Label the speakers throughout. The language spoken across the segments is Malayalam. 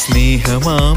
Speaker 1: സ്നേഹമാം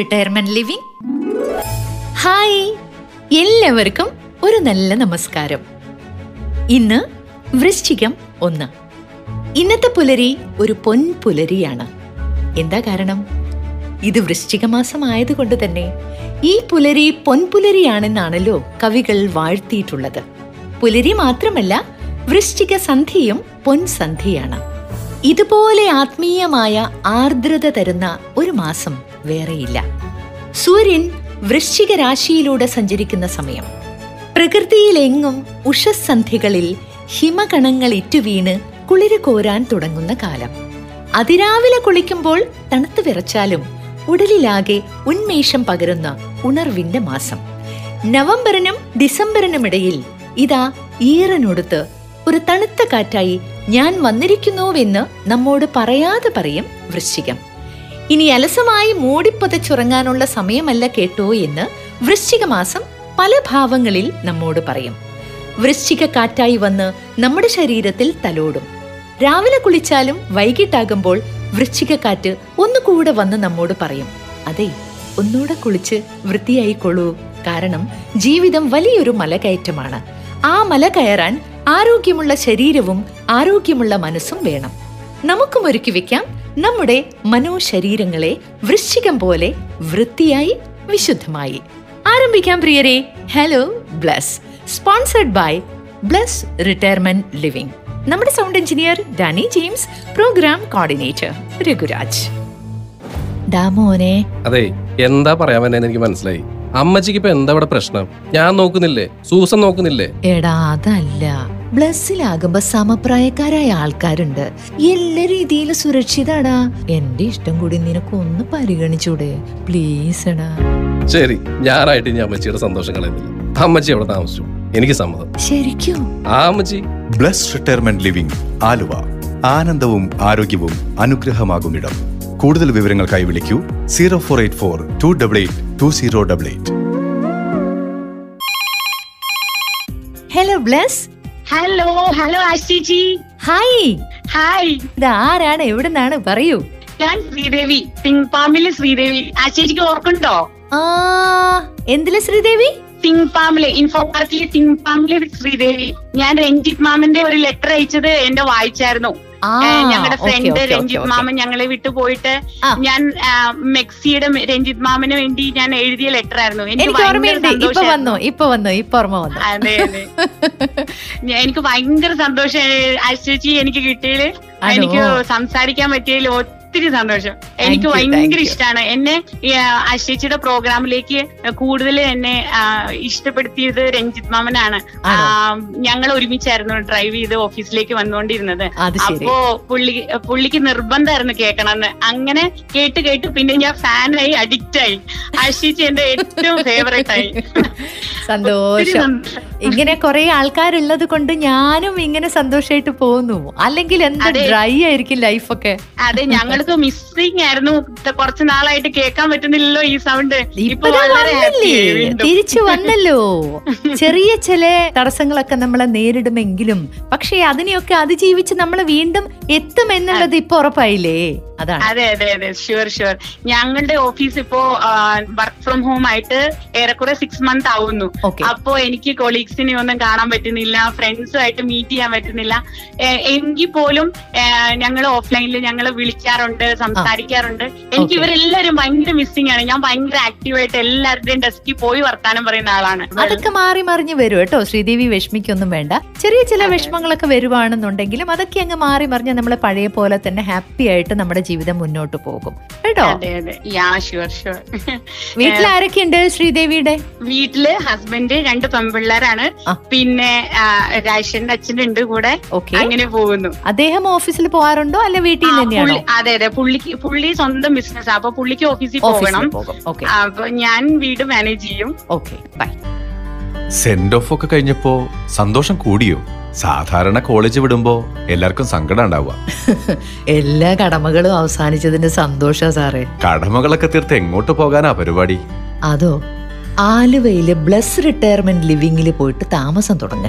Speaker 2: റിട്ടയർമെന്റ് ലിവിംഗ് ഹായ് എല്ലാവർക്കും ഒരു നല്ല നമസ്കാരം. ഇന്ന് വൃശ്ചികം ഒന്ന്. ഇന്നത്തെ പുലരി ഒരു പൊൻ പുലരിയാണ്. എന്താ കാരണം? ഇത് വൃശ്ചിക മാസം ആയതുകൊണ്ട് തന്നെ ഈ പുലരി പൊൻപുലരിയാണെന്നാണല്ലോ കവികൾ വാഴ്ത്തിയിട്ടുള്ളത്. പുലരി മാത്രമല്ല വൃശ്ചിക സന്ധിയും പൊൻസന്ധിയാണ് ഇതുപോലെ ആത്മീയമായ ആർദ്രത തരുന്ന ഒരു മാസം വേറെയില്ല. സൂര്യൻ വൃശ്ചിക രാശിയിലൂടെ സഞ്ചരിക്കുന്ന സമയം. പ്രകൃതിയിലെങ്ങും ഉഷസന്ധികളിൽ ഹിമകണങ്ങൾ ഇറ്റുവീണ് കുളിര് കോരാൻ തുടങ്ങുന്ന കാലം. അതിരാവിലെ കുളിക്കുമ്പോൾ തണുത്തു വിറച്ചാലും ഉടലിലാകെ ഉന്മേഷം പകരുന്ന ഉണർവിന്റെ മാസം. നവംബറിനും ഡിസംബറിനും ഇടയിൽ ഇതാ ഈറനൊടുത്ത് ഒരു തണുത്ത കാറ്റായി ഞാൻ വന്നിരിക്കുന്നുവെന്ന് നമ്മോട് പറയാതെ പറയും വൃശ്ചികം. ഇനി അലസമായി മൂടിപ്പതച്ചുറങ്ങാനുള്ള സമയമല്ല കേട്ടോ എന്ന് വൃശ്ചിക മാസം പല ഭാവങ്ങളിൽ നമ്മോട് പറയും. വൃശ്ചിക കാറ്റായി വന്ന് നമ്മുടെ ശരീരത്തിൽ തലോടും. രാവിലെ കുളിച്ചാലും വൈകിട്ടാകുമ്പോൾ വൃശ്ചിക കാറ്റ് ഒന്നുകൂടെ വന്ന് നമ്മോട് പറയും. അതെ ഒന്നുകൂടെ കുളിച്ച് വൃത്തിയായിക്കൊള്ളൂ. കാരണം ജീവിതം വലിയൊരു മലകയറ്റമാണ്. ആ മല കയറാൻ ആരോഗ്യമുള്ള ശരീരവും ആരോഗ്യമുള്ള മനസ്സും വേണം. നമുക്കും ഒരുക്കി വെക്കാം നമ്മുടെ മനോശരീരങ്ങളെ വൃശ്ചികം പോലെ വൃത്തിയായി വിശുദ്ധമായി. ആരംഭിക്കാം പ്രിയരെ. Hello Bless sponsored by Bless Retirement Living നമ്മുടെ sound engineer Danny James programme coordinator Raghuraj ഡാമോനെ
Speaker 3: അതെ എന്താ പറയാൻ എനിക്ക് മനസ്സിലായി. അമ്മച്ചിക്ക് ഇപ്പൊ എന്താ ഇവിടെ പ്രശ്നം? ഞാൻ നോക്കുന്നില്ലേ? സൂസൻ നോക്കുന്നില്ലേ?
Speaker 2: എടാ അതല്ല. ബ്ലസ്സിലാകുമ്പോ സമപ്രായക്കാരായ ആൾക്കാരുണ്ട്. എല്ലാ രീതിയിലും സുരക്ഷിതാടാ എന്റെ ഇഷ്ടം കൂടി നിനക്ക് ഒന്ന് പരിഗണിച്ചൂടെ. പ്ലീസ് എടാ.
Speaker 3: ശരി ഞായറായിട്ട് ഇനി അമ്മച്ചിയുടെ സന്തോഷം കളയുന്നില്ല. അമ്മച്ചി അവിടെ താമസിച്ചു? എനിക്ക് സമ്മതം.
Speaker 2: ശരിക്കും?
Speaker 3: ആ അമ്മച്ചി.
Speaker 4: Bless Retirement Living Aluva. ആനന്ദവും ആരോഗ്യവും അനുഗ്രഹമാകും ഇടം. കൂടുതൽ വിവരങ്ങൾക്കായി വിളിക്കൂ zero four eight four two double eight two zero double eight.
Speaker 2: Hello Bless.
Speaker 5: Hello Ashiji
Speaker 2: hi
Speaker 5: hi
Speaker 2: ഇത് ആരാണ്? എവിടുന്നാണ്? പറയൂ.
Speaker 5: ഞാൻ ശ്രീദേവി. പിങ്പാമിലെ ശ്രീദേവി. ആശിജിക്ക് ഓർക്കുണ്ടോ
Speaker 2: ആ എന്തിലെ ശ്രീദേവി?
Speaker 5: തിങ് പിങ്പാമിലെ ഇൻഫോ പാർക്കിലെ പിങ്പാമിലെ ശ്രീദേവി. ഞാൻ രഞ്ജിത് മാമിന്റെ ഒരു ലെറ്റർ അയച്ചത് എന്റെ വായിച്ചായിരുന്നു. ഞങ്ങളുടെ ഫ്രണ്ട് രഞ്ജിത് മാമൻ ഞങ്ങളെ വിട്ടു പോയിട്ട് ഞാൻ മെക്സിയുടെ രഞ്ജിത് മാമന് വേണ്ടി ഞാൻ എഴുതിയ ലെറ്റർ ആയിരുന്നു.
Speaker 2: എനിക്ക്
Speaker 5: ഭയങ്കര
Speaker 2: ഓർമ്മയുണ്ട്. ഇപ്പൊ വന്നു ഇപ്പൊ വന്നു ഇപ്പൊ ഓർമ്മ വന്നു.
Speaker 5: അതെ അതെ. എനിക്ക് ഭയങ്കര സന്തോഷം അശ്വചി എനിക്ക്
Speaker 2: കിട്ടിയിൽ
Speaker 5: എനിക്ക് സംസാരിക്കാൻ പറ്റിയതിൽ ഒത്തിരി സന്തോഷം. എനിക്ക് ഭയങ്കര. ഇഷ്ടമാണ് എന്നെ അശ്വച്ചിയുടെ പ്രോഗ്രാമിലേക്ക് കൂടുതൽ എന്നെ ഇഷ്ടപ്പെടുത്തിയത് രഞ്ജിത് മാമനാണ്? ഞങ്ങൾ ഒരുമിച്ചായിരുന്നു ഡ്രൈവ് ചെയ്ത് ഓഫീസിലേക്ക് വന്നുകൊണ്ടിരുന്നത്. അപ്പോ പുള്ളി പുള്ളിക്ക് നിർബന്ധമായിരുന്നു കേൾക്കണമെന്ന്. അങ്ങനെ കേട്ട് കേട്ട് പിന്നെ ഞാൻ ഫാനായി അഡിക്റ്റ് ആയി ആശിച്ച് എന്റെ ഏറ്റവും ഫേവറേറ്റ് ആയി.
Speaker 2: സന്തോഷം. ഇങ്ങനെ കുറെ ആൾക്കാരുള്ളത് കൊണ്ട് ഞാനും ഇങ്ങനെ സന്തോഷമായിട്ട് പോകുന്നു. അല്ലെങ്കിൽ എന്ത്. ഡ്രൈ ആയിരിക്കും ലൈഫൊക്കെ
Speaker 5: അതെ ഞങ്ങൾക്ക് മിസ്സിങ് ആയിരുന്നു. കുറച്ച് നാളായിട്ട് കേൾക്കാൻ പറ്റുന്നില്ലല്ലോ ഈ സൗണ്ട് ഇപ്പൊ.
Speaker 2: തിരിച്ചു വന്നല്ലോ. ചെറിയ ചില തടസ്സങ്ങളൊക്കെ നമ്മളെ നേരിടുമെങ്കിലും പക്ഷേ അതിനെയൊക്കെ അതിജീവിച്ച് നമ്മൾ വീണ്ടും എത്തുമെന്നുള്ളത് ഇപ്പൊ ഉറപ്പായില്ലേ? അതാണ്.
Speaker 5: അതെ അതെ അതെ. ഷുവർ ഷുവർ ഞങ്ങളുടെ ഓഫീസ് ഇപ്പോ വർക്ക് ഫ്രം ഹോം ആയിട്ട് ഏറെക്കുറെ സിക്സ് മന്ത് ആവുന്നു. അപ്പോ എനിക്ക് കൊളീഗ്സ് കൊളീഗ്സിനെ ഒന്നും കാണാൻ പറ്റുന്നില്ല ഫ്രണ്ട്സുമായിട്ട് മീറ്റ് ചെയ്യാൻ പറ്റുന്നില്ല. എങ്കിൽ പോലും ഞങ്ങൾ ഓഫ്ലൈനിൽ ഞങ്ങൾ വിളിക്കാറുണ്ട്. സംസാരിക്കാറുണ്ട്. എനിക്ക്. ഇവരെല്ലാരും ഭയങ്കര മിസ്സിംഗ് ആണ്. ഞാൻ ഭയങ്കര ആക്റ്റീവായിട്ട് എല്ലാവരുടെയും ഡെസ്കിൽ പോയി വർത്താനം പറയുന്ന ആളാണ്.
Speaker 2: അതൊക്കെ മാറി മറിഞ്ഞ് വരും കേട്ടോ. ശ്രീദേവി വിഷമിക്കൊന്നും വേണ്ട. ചെറിയ ചില വിഷമങ്ങളൊക്കെ വരുവാണെന്നുണ്ടെങ്കിലും അതൊക്കെ അങ്ങ് മാറി മറിഞ്ഞ് നമ്മളെ പഴയ പോലെ തന്നെ ഹാപ്പി ആയിട്ട് നമ്മുടെ ജീവിതം മുന്നോട്ട് പോകും. കേട്ടോ? വീട്ടിൽ ആരൊക്കെയുണ്ട് ശ്രീദേവിയുടെ?
Speaker 5: വീട്ടിൽ ഹസ്ബൻഡ് രണ്ട് പെൺപിള്ളേരാണ്. പിന്നെ രാശന്റെ രാജേഷിന്റെ അച്ഛനുണ്ട് കൂടെ. അങ്ങനെ പോകുന്നു.
Speaker 2: അദ്ദേഹം ഓഫീസിൽ പോകാറുണ്ടോ അല്ല വീട്ടിൽ തന്നെയാണോ?
Speaker 5: അതെ അതെ പുള്ളിക്ക് പുള്ളി സ്വന്തം ബിസിനസ് അപ്പൊ പുള്ളിക്ക് ഓഫീസിൽ പോകണം. അപ്പൊ ഞാൻ വീട് മാനേജ് ചെയ്യും.
Speaker 2: ഓക്കെ ബൈ
Speaker 4: സെൻഡ് ഓഫ് ഒക്കെ കഴിഞ്ഞപ്പോ സന്തോഷം കൂടിയോ? സാധാരണ കോളേജ് വിടുമ്പോ എല്ലാവർക്കും സങ്കടം ഉണ്ടാവുക.
Speaker 2: എല്ലാ കടമകളും അവസാനിച്ചതിന്റെ സന്തോഷ സാറേ.
Speaker 4: കടമകളൊക്കെ തീർത്ത് എങ്ങോട്ട് പോകാനാ പരിപാടി?
Speaker 2: അതോ ആലുവയിലെ ബ്ലസ് റിട്ടയർമെന്റ് ലിവിംഗിൽ പോയിട്ട് താമസം തുടങ്ങ?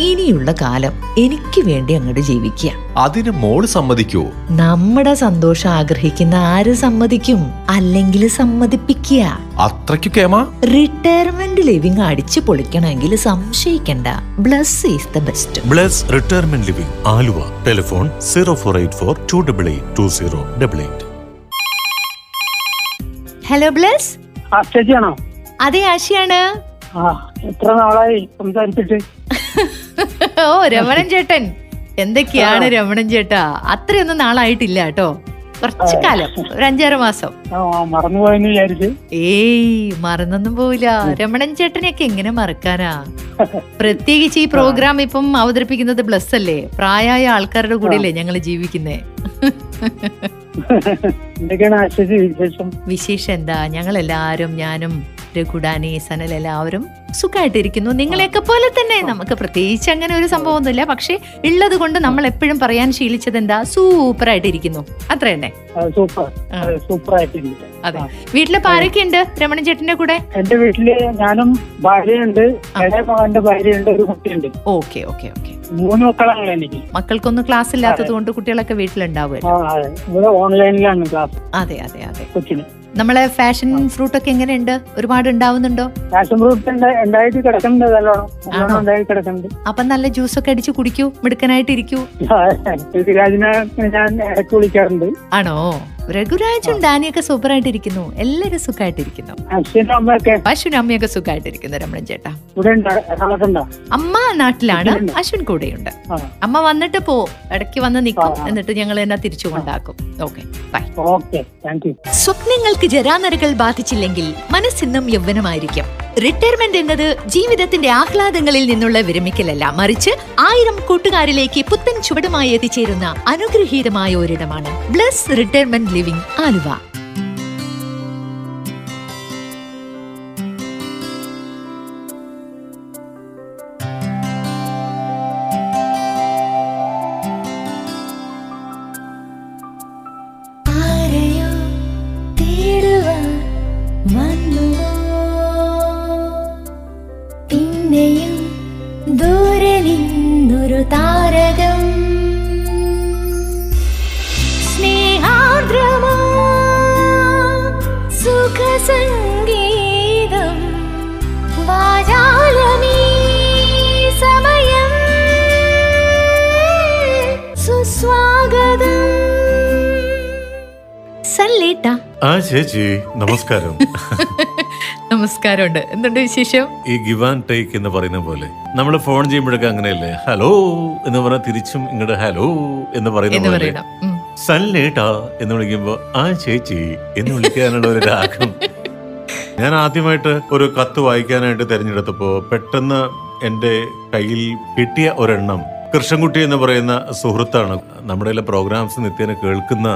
Speaker 2: ഇനിയുള്ള കാലം എനിക്ക് വേണ്ടി അങ്ങോട്ട് ജീവിക്കുക.
Speaker 4: അതിന് മോൾ സമ്മതിക്കോ.
Speaker 2: നമ്മുടെ സന്തോഷം ആഗ്രഹിക്കുന്ന ആര് സമ്മതിക്കും? അല്ലെങ്കിൽ സമ്മതിപ്പിക്കുക.
Speaker 4: അത്രയ്ക്ക് കേമാ.
Speaker 2: റിട്ടയർമെന്റ് ലിവിംഗ് അടിച്ചു പൊളിക്കണമെങ്കിൽ സംശയിക്കണ്ട. Bless is the best
Speaker 6: Bless Retirement Living Aluva. Telephone zero four eight four two double eight two zero double eight
Speaker 2: hello Bless
Speaker 7: ചേച്ചിയാണോ?
Speaker 2: അതെ ആശയാണ്.
Speaker 7: ആ എത്ര നാളായി സംസാരിച്ചിട്ട്?
Speaker 2: ഓ രമണൻ ചേട്ടൻ. എന്തൊക്കെയാണ് രമണൻ ചേട്ടാ? അത്രയൊന്നും നാളായിട്ടില്ല കേട്ടോ. കുറച്ച് കാലം ഒരു അഞ്ചാറ് മാസം.
Speaker 7: ആ മറന്നുപോയെന്ന് വിചാരിച്ച്.
Speaker 2: ഏയ് മറന്നൊന്നും പോവില്ല. രമണൻ ചേട്ടനെയൊക്കെ എങ്ങനെ മറക്കാനാ? പ്രത്യേകിച്ച് ഈ പ്രോഗ്രാം ഇപ്പം അവതരിപ്പിക്കുന്നത് ബ്ലസ് അല്ലേ? പ്രായമായ ആൾക്കാരുടെ കൂടെയല്ലേ ഞങ്ങൾ ജീവിക്കുന്നേ?
Speaker 7: വിശേഷം?
Speaker 2: എന്താ? ഞങ്ങൾ എല്ലാരും ഞാനും രഘുഡാനി സനൽ എല്ലാവരും സുഖമായിട്ടിരിക്കുന്നു നിങ്ങളെയൊക്കെ പോലെ തന്നെ നമുക്ക് പ്രത്യേകിച്ച് അങ്ങനെ ഒരു സംഭവമൊന്നുമില്ല. പക്ഷെ ഉള്ളത് കൊണ്ട് നമ്മൾ എപ്പോഴും പറയാൻ ശീലിച്ചത് എന്താ? സൂപ്പർ. ആയിട്ടിരിക്കുന്നു അത്ര തന്നെ.
Speaker 7: അതെ,
Speaker 2: വീട്ടിൽ
Speaker 7: രമണി
Speaker 2: വീട്ടിലിപ്പോ ആരൊക്കെയുണ്ട്? രമണൻ ചേട്ടന്റെ കൂടെ?
Speaker 7: എന്റെ വീട്ടിൽ ഞാനും ഭാര്യയുണ്ട്. മകന്റെ ഭാര്യയുണ്ട് ഒരു കുട്ടിയുണ്ട്.
Speaker 2: Okay okay okay.
Speaker 7: മൂന്ന് മക്കളാണ് എനിക്ക്.
Speaker 2: മക്കൾക്കൊന്നും ക്ലാസ് ഇല്ലാത്തത് കൊണ്ട് കുട്ടികളൊക്കെ
Speaker 7: ഇവിടെ ഓൺലൈനിലാണ് ക്ലാസ്
Speaker 2: അതെ അതെ അതെ.
Speaker 7: കൊച്ചിന്.
Speaker 2: നമ്മളെ ഫാഷൻ ഫ്രൂട്ട് ഒക്കെ എങ്ങനെയുണ്ട്? ഒരുപാട് ഉണ്ടാവുന്നുണ്ടോ?
Speaker 7: ഫാഷൻ ഫ്രൂട്ട് ഉണ്ടായിട്ട് കിടക്കുന്നുണ്ട് നല്ലോണം?
Speaker 2: അപ്പൊ നല്ല ജ്യൂസ് ഒക്കെ അടിച്ച് കുടിക്കൂ
Speaker 7: മിടുക്കനായിട്ട് ഇരിക്കൂ ഞാൻ ഇടയ്ക്ക് വിളിക്കാറുണ്ട്
Speaker 2: ആണോ? രഘുരാജും ഡാനിയൊക്കെ സൂപ്പർ ആയിട്ടിരിക്കുന്നു എല്ലാരും സുഖമായിട്ടിരിക്കുന്നു
Speaker 7: അശ്വിൻ അമ്മയൊക്കെ.
Speaker 2: പശുവിനും അമ്മയൊക്കെ സുഖമായിട്ടിരിക്കുന്നു രമണൻ ചേട്ടാ.
Speaker 7: ഇവിടെ
Speaker 2: അമ്മ നാട്ടിലാണ് അശ്വിൻ കൂടെയുണ്ട്. അമ്മ വന്നിട്ട് പോ ഇടയ്ക്ക് വന്ന് നിൽക്കും. എന്നിട്ട് ഞങ്ങൾ എന്നെ തിരിച്ചു കൊണ്ടാക്കും. Okay bye.
Speaker 7: Okay thank you.
Speaker 2: സ്വപ്നങ്ങൾക്ക് ജരാനരകൾ ബാധിച്ചില്ലെങ്കിൽ മനസ്സിന്നും യൗവനമായിരിക്കും. റിട്ടയർമെന്റ് എന്നത് ജീവിതത്തിന്റെ ആഹ്ലാദങ്ങളിൽ നിന്നുള്ള വിരമിക്കലല്ല. മറിച്ച് ആയിരം കൂട്ടുകാരിലേക്ക് പുത്തൻ ചുവടുമായി എത്തിച്ചേരുന്ന അനുഗ്രഹീതമായ ഒരിടമാണ്. Bless Retirement Living Aluva.
Speaker 8: പിന്നെയും ദൂരെ നിന്നൊരു താരകം
Speaker 6: ആ ചേച്ചി നമസ്കാരം.
Speaker 2: നമസ്കാരമുണ്ട്. എന്തുണ്ട് വിശേഷം?
Speaker 6: ഈ ഗിവ് ആൻഡ് ടേക്ക് എന്ന് പറയുന്ന പോലെ നമ്മൾ ഫോൺ ചെയ്യുമ്പോഴൊക്കെ അങ്ങനെയല്ലേ ഹലോ എന്ന് പറഞ്ഞാൽ തിരിച്ചും ഇങ്ങോട്ട് ഹലോ എന്ന് പറയുന്ന പോലെ. സല്ലേട്ടാ എന്ന് വിളിക്കുമ്പോ ആ ചേച്ചി എന്ന് വിളിക്കാനുള്ള ഒരു രാഗം. ഞാൻ ആദ്യമായിട്ട് ഒരു കത്ത് വായിക്കാനായിട്ട് തിരഞ്ഞെടുത്തപ്പോ പെട്ടെന്ന് എന്റെ കയ്യിൽ കിട്ടിയ ഒരെണ്ണം കൃഷ്ണൻകുട്ടി എന്ന് പറയുന്ന സുഹൃത്താണ്. നമ്മുടെ പ്രോഗ്രാംസ് നിത്യേന കേൾക്കുന്ന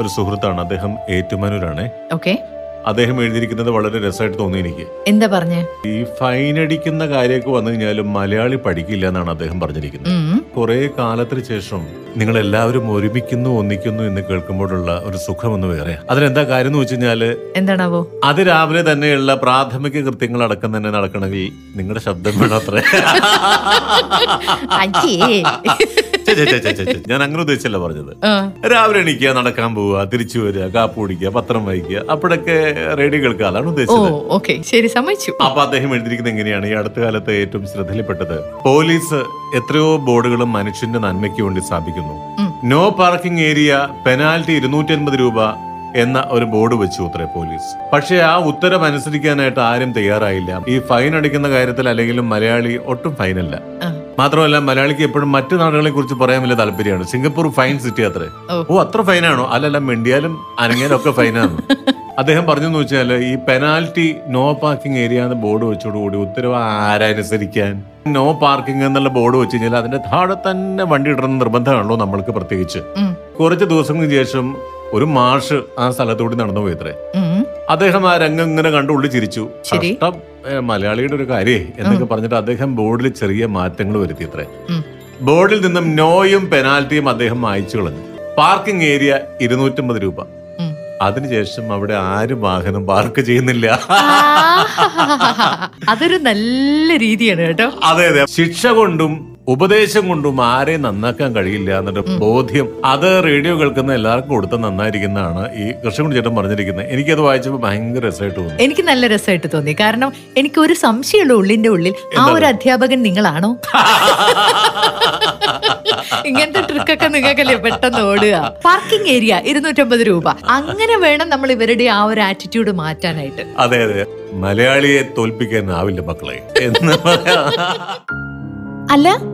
Speaker 6: ഒരു സുഹൃത്താണ്. അദ്ദേഹം ഏറ്റുമാനൂരാണ്.
Speaker 2: ഓക്കെ.
Speaker 6: അദ്ദേഹം എഴുതിയിരിക്കുന്നത് വളരെ രസമായിട്ട് തോന്നി എനിക്ക്.
Speaker 2: എന്താ പറഞ്ഞേ?
Speaker 6: ഈ ഫൈൻ അടിക്കുന്ന കാര്യമൊക്കെ വന്നു കഴിഞ്ഞാലും മലയാളി പഠിക്കില്ല എന്നാണ് അദ്ദേഹം പറഞ്ഞിരിക്കുന്നത്. കുറെ കാലത്തിന് ശേഷം നിങ്ങൾ എല്ലാവരും ഒരുമിക്കുന്നു ഒന്നിക്കുന്നു എന്ന് കേൾക്കുമ്പോഴുള്ള ഒരു സുഖമൊന്ന് വേറെ. അതിനെന്താ കാര്യം എന്ന് വെച്ച് കഴിഞ്ഞാൽ
Speaker 2: എന്താണാവോ?
Speaker 6: അത് രാവിലെ തന്നെയുള്ള പ്രാഥമിക കൃത്യങ്ങൾ അടക്കം തന്നെ നടക്കണമെങ്കിൽ നിങ്ങളുടെ ശബ്ദം വേണം ഞാൻ അങ്ങനെ ഉദ്ദേശിച്ചല്ല പറഞ്ഞത്. രാവിലെ എണീക്കുക നടക്കാൻ പോവുക തിരിച്ചു വരിക കാപ്പ് കുടിക്കുക പത്രം വായിക്കുക അപ്പോഴൊക്കെ റേഡിയോ കേൾക്കുക അതാണ് ഉദ്ദേശിച്ചത്
Speaker 2: ഓക്കെ. ശരി സമ്മതിച്ചു.
Speaker 6: അപ്പൊ അദ്ദേഹം എഴുതിയിരിക്കുന്നത് എങ്ങനെയാണ്? ഈ അടുത്ത കാലത്ത് ഏറ്റവും ശ്രദ്ധയിൽപ്പെട്ടത്. പോലീസ് എത്രയോ ബോർഡുകളും മനുഷ്യന്റെ നന്മയ്ക്ക് വേണ്ടി സ്ഥാപിക്കുന്നു. നോ പാർക്കിംഗ് ഏരിയ പെനാൽറ്റി ഇരുന്നൂറ്റി അൻപത് രൂപ എന്ന ഒരു ബോർഡ് വെച്ചു ഉത്തരേ പോലീസ്. പക്ഷേ ആ ഉത്തരവ് അനുസരിക്കാനായിട്ട് ആരും തയ്യാറായില്ല. ഈ ഫൈൻ അടിക്കുന്ന കാര്യത്തിൽ അല്ലെങ്കിലും മലയാളി ഒട്ടും ഫൈനല്ല. മാത്രമല്ല മലയാളിക്ക് എപ്പോഴും മറ്റു നാടുകളെ കുറിച്ച് പറയാൻ വലിയ താല്പര്യമാണ്. സിംഗപ്പൂർ ഫൈൻ സിറ്റി അത്രേ.
Speaker 2: ഓ.
Speaker 6: അത്ര ഫൈനാണോ അല്ലല്ല മിണ്ടിയാലും അനങ്ങിയാലും ഒക്കെ ഫൈനാണ് അദ്ദേഹം പറഞ്ഞെന്ന് വെച്ചാൽ ഈ പെനാൽറ്റി നോ പാർക്കിംഗ് ഏരിയ എന്ന ബോർഡ് വെച്ചോടുകൂടി ഉത്തരവ് ആരനുസരിക്കാൻ നോ പാർക്കിംഗ് എന്നുള്ള ബോർഡ് വെച്ച് കഴിഞ്ഞാൽ അതിന്റെ താഴെ തന്നെ വണ്ടി ഇടണം നിർബന്ധമാണല്ലോ നമ്മൾക്ക് പ്രത്യേകിച്ച്. കുറച്ച് ദിവസങ്ങൾക്ക് ശേഷം ഒരു മാഷ് ആ സ്ഥലത്തോടി നടന്നു പോയത്രേ. അദ്ദേഹം ആ രംഗം ഇങ്ങനെ കണ്ടു ഉള്ളി ചിരിച്ചു. കഷ്ടം മലയാളിയുടെ ഒരു കാര്യേ എന്നൊക്കെ പറഞ്ഞിട്ട് അദ്ദേഹം ബോർഡിൽ ചെറിയ മാറ്റങ്ങൾ വരുത്തി അത്രേ ബോർഡിൽ നിന്നും നോയും പെനാൽറ്റിയും അദ്ദേഹം മായച്ചു കളഞ്ഞു. പാർക്കിംഗ് ഏരിയ ഇരുന്നൂറ്റമ്പത് രൂപ. അതിനുശേഷം അവിടെ ആരും വാഹനം പാർക്ക് ചെയ്യുന്നില്ല.
Speaker 2: അതൊരു നല്ല രീതിയാണ് കേട്ടോ.
Speaker 6: അതെ അതെ. ശിക്ഷ കൊണ്ടും ഉപദേശം കൊണ്ടും ആരെയും നന്നാക്കാൻ കഴിയില്ല എന്നൊരു ബോധ്യം. അത് റേഡിയോ കേൾക്കുന്ന എല്ലാവർക്കും കൊടുത്ത നന്നായിരിക്കുന്നതാണ് ഈ കൃഷ്ണകുടി ചേട്ടൻ പറഞ്ഞിരിക്കുന്നത്. എനിക്കത് വായിച്ചപ്പോൾ ഭയങ്കര രസമായിട്ട് തോന്നി.
Speaker 2: എനിക്ക് നല്ല രസമായിട്ട് തോന്നി. കാരണം എനിക്ക് ഒരു സംശയമുള്ള ഉള്ളിന്റെ ഉള്ളിൽ ആ ഒരു അധ്യാപകൻ നിങ്ങളാണോ? ഇങ്ങനത്തെ ട്രിക്കൊക്കെ നിങ്ങൾക്കല്ലേ പെട്ടെന്ന് ഓടുക. പാർക്കിംഗ് ഏരിയ ഇരുന്നൂറ്റമ്പത് രൂപ. അങ്ങനെ വേണം നമ്മൾ ഇവരുടെ ആ ഒരു ആറ്റിറ്റ്യൂഡ് മാറ്റാനായിട്ട്.
Speaker 6: അതെ അതെ. മലയാളിയെ തോൽപ്പിക്കാനാവില്ല മക്കളെ. എന്ന് പറയാ.
Speaker 2: അല്ല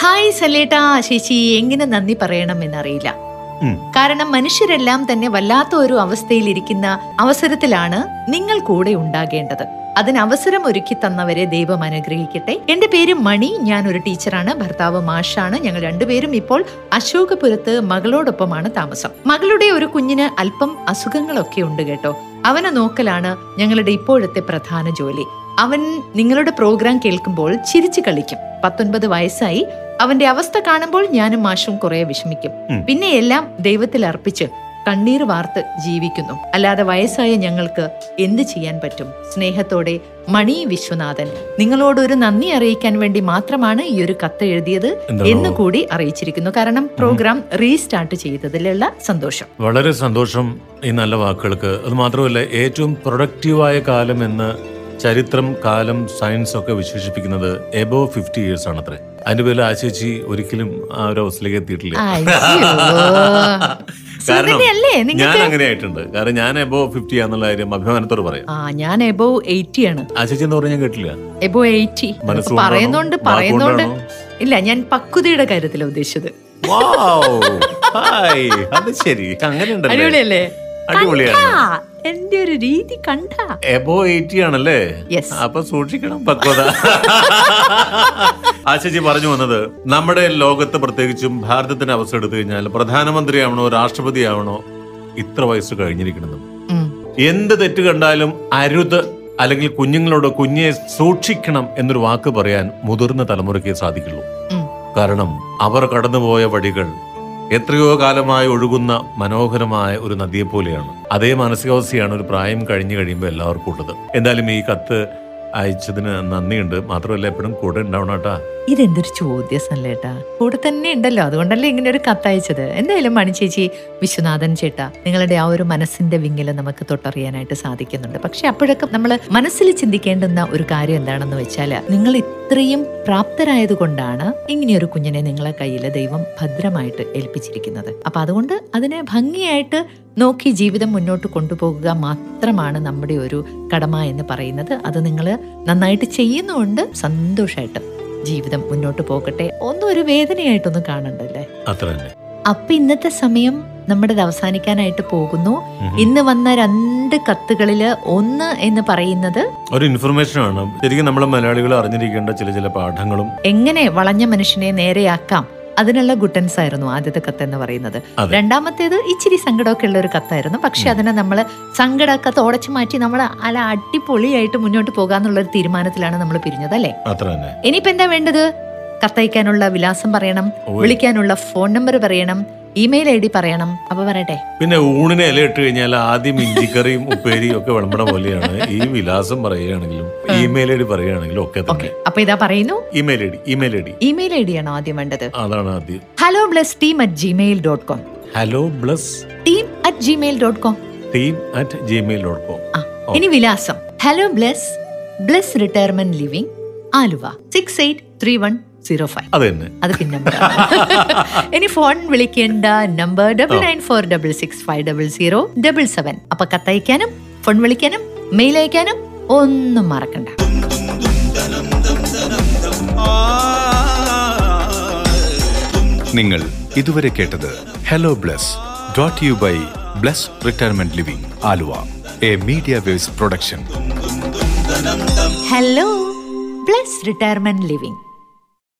Speaker 2: Hi സലേട്ടാ ചേച്ചി എങ്ങനെ നന്ദി പറയണം എന്നറിയില്ല. കാരണം മനുഷ്യരെല്ലാം തന്നെ വല്ലാത്ത ഒരു അവസ്ഥയിൽ അവസ്ഥയിലിരിക്കുന്ന അവസരത്തിലാണ് നിങ്ങൾ കൂടെ ഉണ്ടാകേണ്ടത്. അതിന് അവസരം ഒരുക്കി തന്നവരെ ദൈവം അനുഗ്രഹിക്കട്ടെ. എന്റെ പേര് മണി ഞാൻ ഒരു ടീച്ചറാണ്. ഭർത്താവ് മാഷാണ്. ഞങ്ങൾ രണ്ടുപേരും ഇപ്പോൾ അശോകപുരത്ത് മകളോടൊപ്പമാണ് താമസം. മകളുടെ ഒരു കുഞ്ഞിന് അല്പം അസുഖങ്ങളൊക്കെ ഉണ്ട് കേട്ടോ. അവനെ നോക്കലാണ് ഞങ്ങളുടെ ഇപ്പോഴത്തെ പ്രധാന ജോലി. അവൻ നിങ്ങളുടെ പ്രോഗ്രാം കേൾക്കുമ്പോൾ ചിരിച്ചു കളിക്കും. പത്തൊൻപത് വയസ്സായി അവന്റെ അവസ്ഥ കാണുമ്പോൾ ഞാനും മാഷും കുറെ വിഷമിക്കും. പിന്നെ എല്ലാം ദൈവത്തിൽ അർപ്പിച്ച് കണ്ണീർ വാർത്ത് ജീവിക്കുന്നു. അല്ലാതെ വയസ്സായ ഞങ്ങൾക്ക് എന്ത് ചെയ്യാൻ പറ്റും? സ്നേഹത്തോടെ മണി വിശ്വനാഥൻ നിങ്ങളോട് ഒരു നന്ദി അറിയിക്കാൻ വേണ്ടി മാത്രമാണ് ഈ ഒരു കത്ത് എഴുതിയത്? എന്ന് കൂടി അറിയിച്ചിരിക്കുന്നു. കാരണം പ്രോഗ്രാം റീസ്റ്റാർട്ട് ചെയ്തതിലുള്ള സന്തോഷം.
Speaker 6: വളരെ സന്തോഷം ഈ നല്ല വാക്കുകൾക്ക്. അത് മാത്രമല്ല ഏറ്റവും പ്രൊഡക്റ്റീവായ കാലം എന്ന് ചരിത്രം കാലം സയൻസ് ഒക്കെ വിശേഷിപ്പിക്കുന്നത് എബോ ഫിഫ്റ്റി ഇയേഴ്സ് ആണ് അത്രേ അതിന്റെ പേരിൽ ആശേച്ചി ഒരിക്കലും ആ ഒരു അവസ്ഥയിലേക്ക് എത്തിയിട്ടില്ല. കാരണം ഞാൻ അങ്ങനെ ആയിട്ടുണ്ട്. കാരണം ഞാൻ എബോ ഫിഫ്റ്റി ആണെന്നുള്ള കാര്യം അഭിമാനത്തോട് പറയാം.
Speaker 2: ആ ഞാൻ എബോ എയ്റ്റി ആണ്.
Speaker 6: ആശേച്ചി എന്ന് പറഞ്ഞാൽ ഞാൻ കേട്ടില്ല.
Speaker 2: Above eighty? പറയുന്നോണ്ട് പറയുന്നോണ്ട്? ഇല്ല ഞാൻ പക്വതയുടെ കാര്യത്തിലാണ് ഉദ്ദേശിച്ചത്.
Speaker 6: അത് ശരി. അങ്ങനെ
Speaker 2: അടിപൊളിയല്ലേ?
Speaker 6: അടിപൊളിയാണ്?
Speaker 2: എന്റെ ഒരു രീതി കണ്ട.
Speaker 6: എബോ എയ്റ്റി ആണല്ലേ. അപ്പൊ സൂക്ഷിക്കണം പക്വത. ആശിജി പറഞ്ഞു വന്നത് നമ്മുടെ ലോകത്ത് പ്രത്യേകിച്ചും ഭാരതത്തിന്റെ അവസ്ഥ എടുത്തു കഴിഞ്ഞാൽ പ്രധാനമന്ത്രി ആവണോ രാഷ്ട്രപതി ആവണോ ഇത്ര വയസ്സ് കഴിഞ്ഞിരിക്കണം എന്ത് തെറ്റ് കണ്ടാലും അരുത് അല്ലെങ്കിൽ കുഞ്ഞുങ്ങളോട് കുഞ്ഞെ സൂക്ഷിക്കണം എന്നൊരു വാക്ക് പറയാൻ മുതിർന്ന തലമുറയ്ക്ക് സാധിക്കുള്ളൂ. കാരണം അവർ കടന്നുപോയ വഴികൾ എത്രയോ കാലമായി ഒഴുകുന്ന മനോഹരമായ ഒരു നദിയെ പോലെയാണ്. അതേ മാനസികാവസ്ഥയാണ് ഒരു പ്രായം കഴിഞ്ഞു കഴിയുമ്പോൾ എല്ലാവർക്കും ഉള്ളത്. എന്തായാലും ഈ കത്ത് അയച്ചതിന് നന്ദിയുണ്ട്. മാത്രമല്ല എപ്പോഴും കൂടെ ഉണ്ടാവണം കേട്ടാ.
Speaker 2: ഇതെന്തൊരു ചോദ്യം സല്ലേട്ടാ കൂടെ തന്നെ ഉണ്ടല്ലോ. അതുകൊണ്ടല്ലേ ഇങ്ങനെ ഒരു കത്ത് കത്തയച്ചത് എന്തായാലും മണി ചേച്ചി വിശ്വനാഥൻ ചേട്ടാ നിങ്ങളുടെ ആ ഒരു മനസ്സിന്റെ വിങ്ങിൽ നമുക്ക് തൊട്ടറിയാനായിട്ട് സാധിക്കുന്നുണ്ട്. പക്ഷെ അപ്പോഴൊക്കെ നമ്മൾ മനസ്സിൽ ചിന്തിക്കേണ്ടുന്ന ഒരു കാര്യം എന്താണെന്ന് വെച്ചാൽ നിങ്ങൾ ഇത്രയും പ്രാപ്തരായതുകൊണ്ടാണ് ഇങ്ങനെയൊരു കുഞ്ഞിനെ നിങ്ങളെ കയ്യിൽ ദൈവം ഭദ്രമായിട്ട് ഏൽപ്പിച്ചിരിക്കുന്നത്. അപ്പൊ അതുകൊണ്ട് അതിനെ ഭംഗിയായിട്ട് നോക്കി ജീവിതം മുന്നോട്ട് കൊണ്ടുപോകുക മാത്രമാണ് നമ്മുടെ ഒരു കടമ എന്ന് പറയുന്നത്. അത് നിങ്ങൾ നന്നായിട്ട് ചെയ്യുന്നുണ്ട് സന്തോഷമായിട്ട് ജീവിതം മുന്നോട്ട് പോകട്ടെ. ഒന്നും ഒരു വേദനയായിട്ടൊന്നും കാണണ്ടല്ലേ? അപ്പൊ ഇന്നത്തെ സമയം നമ്മുടെ അവസാനിക്കാനായിട്ട് പോകുന്നു. ഇന്ന് വന്ന രണ്ട് കത്തുകളിൽ ഒന്ന് എന്ന് പറയുന്നത്
Speaker 6: ഒരു ഇൻഫർമേഷൻ ആണ്. ശരിക്കും നമ്മൾ മലയാളികൾ അറിഞ്ഞിരിക്കേണ്ട ചില ചില പാഠങ്ങളും
Speaker 2: എങ്ങനെ വളഞ്ഞ മനുഷ്യനെ നേരെയാക്കാം? അതിനുള്ള ഗുട്ടൻസ് ആയിരുന്നു ആദ്യത്തെ കത്ത് എന്ന് പറയുന്നത്. രണ്ടാമത്തേത് ഇച്ചിരി സങ്കടമൊക്കെ ഉള്ള ഒരു കത്തായിരുന്നു. പക്ഷെ അതിനെ നമ്മൾ സങ്കടമൊക്കെ ഉടച്ചു മാറ്റി നമ്മൾ അല അടിപൊളിയായിട്ട് മുന്നോട്ട് പോകാന്നുള്ള ഒരു തീരുമാനത്തിലാണ് നമ്മൾ പിരിഞ്ഞത് അല്ലേ? ഇനിയിപ്പോ എന്താ വേണ്ടത്? കത്തയക്കാനുള്ള വിലാസം പറയണം വിളിക്കാനുള്ള ഫോൺ നമ്പർ പറയണം ഇമെയിൽ ഐ ഡി പറയണം. അപ്പൊ പറയട്ടെ.
Speaker 6: പിന്നെ ഊണിനെ ഇല ഇട്ട് കഴിഞ്ഞാൽ ആദ്യം ഇഞ്ചിക്കറിയും ഉപ്പേരിയും ഒക്കെ വിളമ്പണ പോലെയാണ്. ഈ വിലാസം പറയുകയാണെങ്കിലും ഇമെയിൽ ഐ ഡി പറയുകയാണെങ്കിലും ഒക്കെ തന്നെ.
Speaker 2: അപ്പൊ ഇതാ പറയുന്നു.
Speaker 6: Email ID email ID.
Speaker 2: Email ID ആണോ ആദ്യം വേണ്ടത്?
Speaker 6: അതാണ് ആദ്യം.
Speaker 2: Hello Bless team at Gmail dot com
Speaker 6: hello Bless
Speaker 2: team at Gmail dot com
Speaker 6: team at Gmail dot com
Speaker 2: ഇനി വിലാസം. Hello Bless Bless Retirement Living Aluva. Six eight three one zero five
Speaker 6: അത് തന്നെ.
Speaker 2: അത് പിൻ നമ്പർ ഇനി ഫോൺ വിളിക്കേണ്ട number double nine four double six five double zero double seven അപ്പൊ കത്തയക്കാനും ഫോൺ വിളിക്കാനും മെയിൽ അയക്കാനും ഒന്നും മറക്കണ്ട.
Speaker 4: നിങ്ങൾ ഇതുവരെ കേട്ടത് hello Bless brought you by Bless Retirement Living Aluva. A Media Waves production
Speaker 2: hello Bless Retirement Living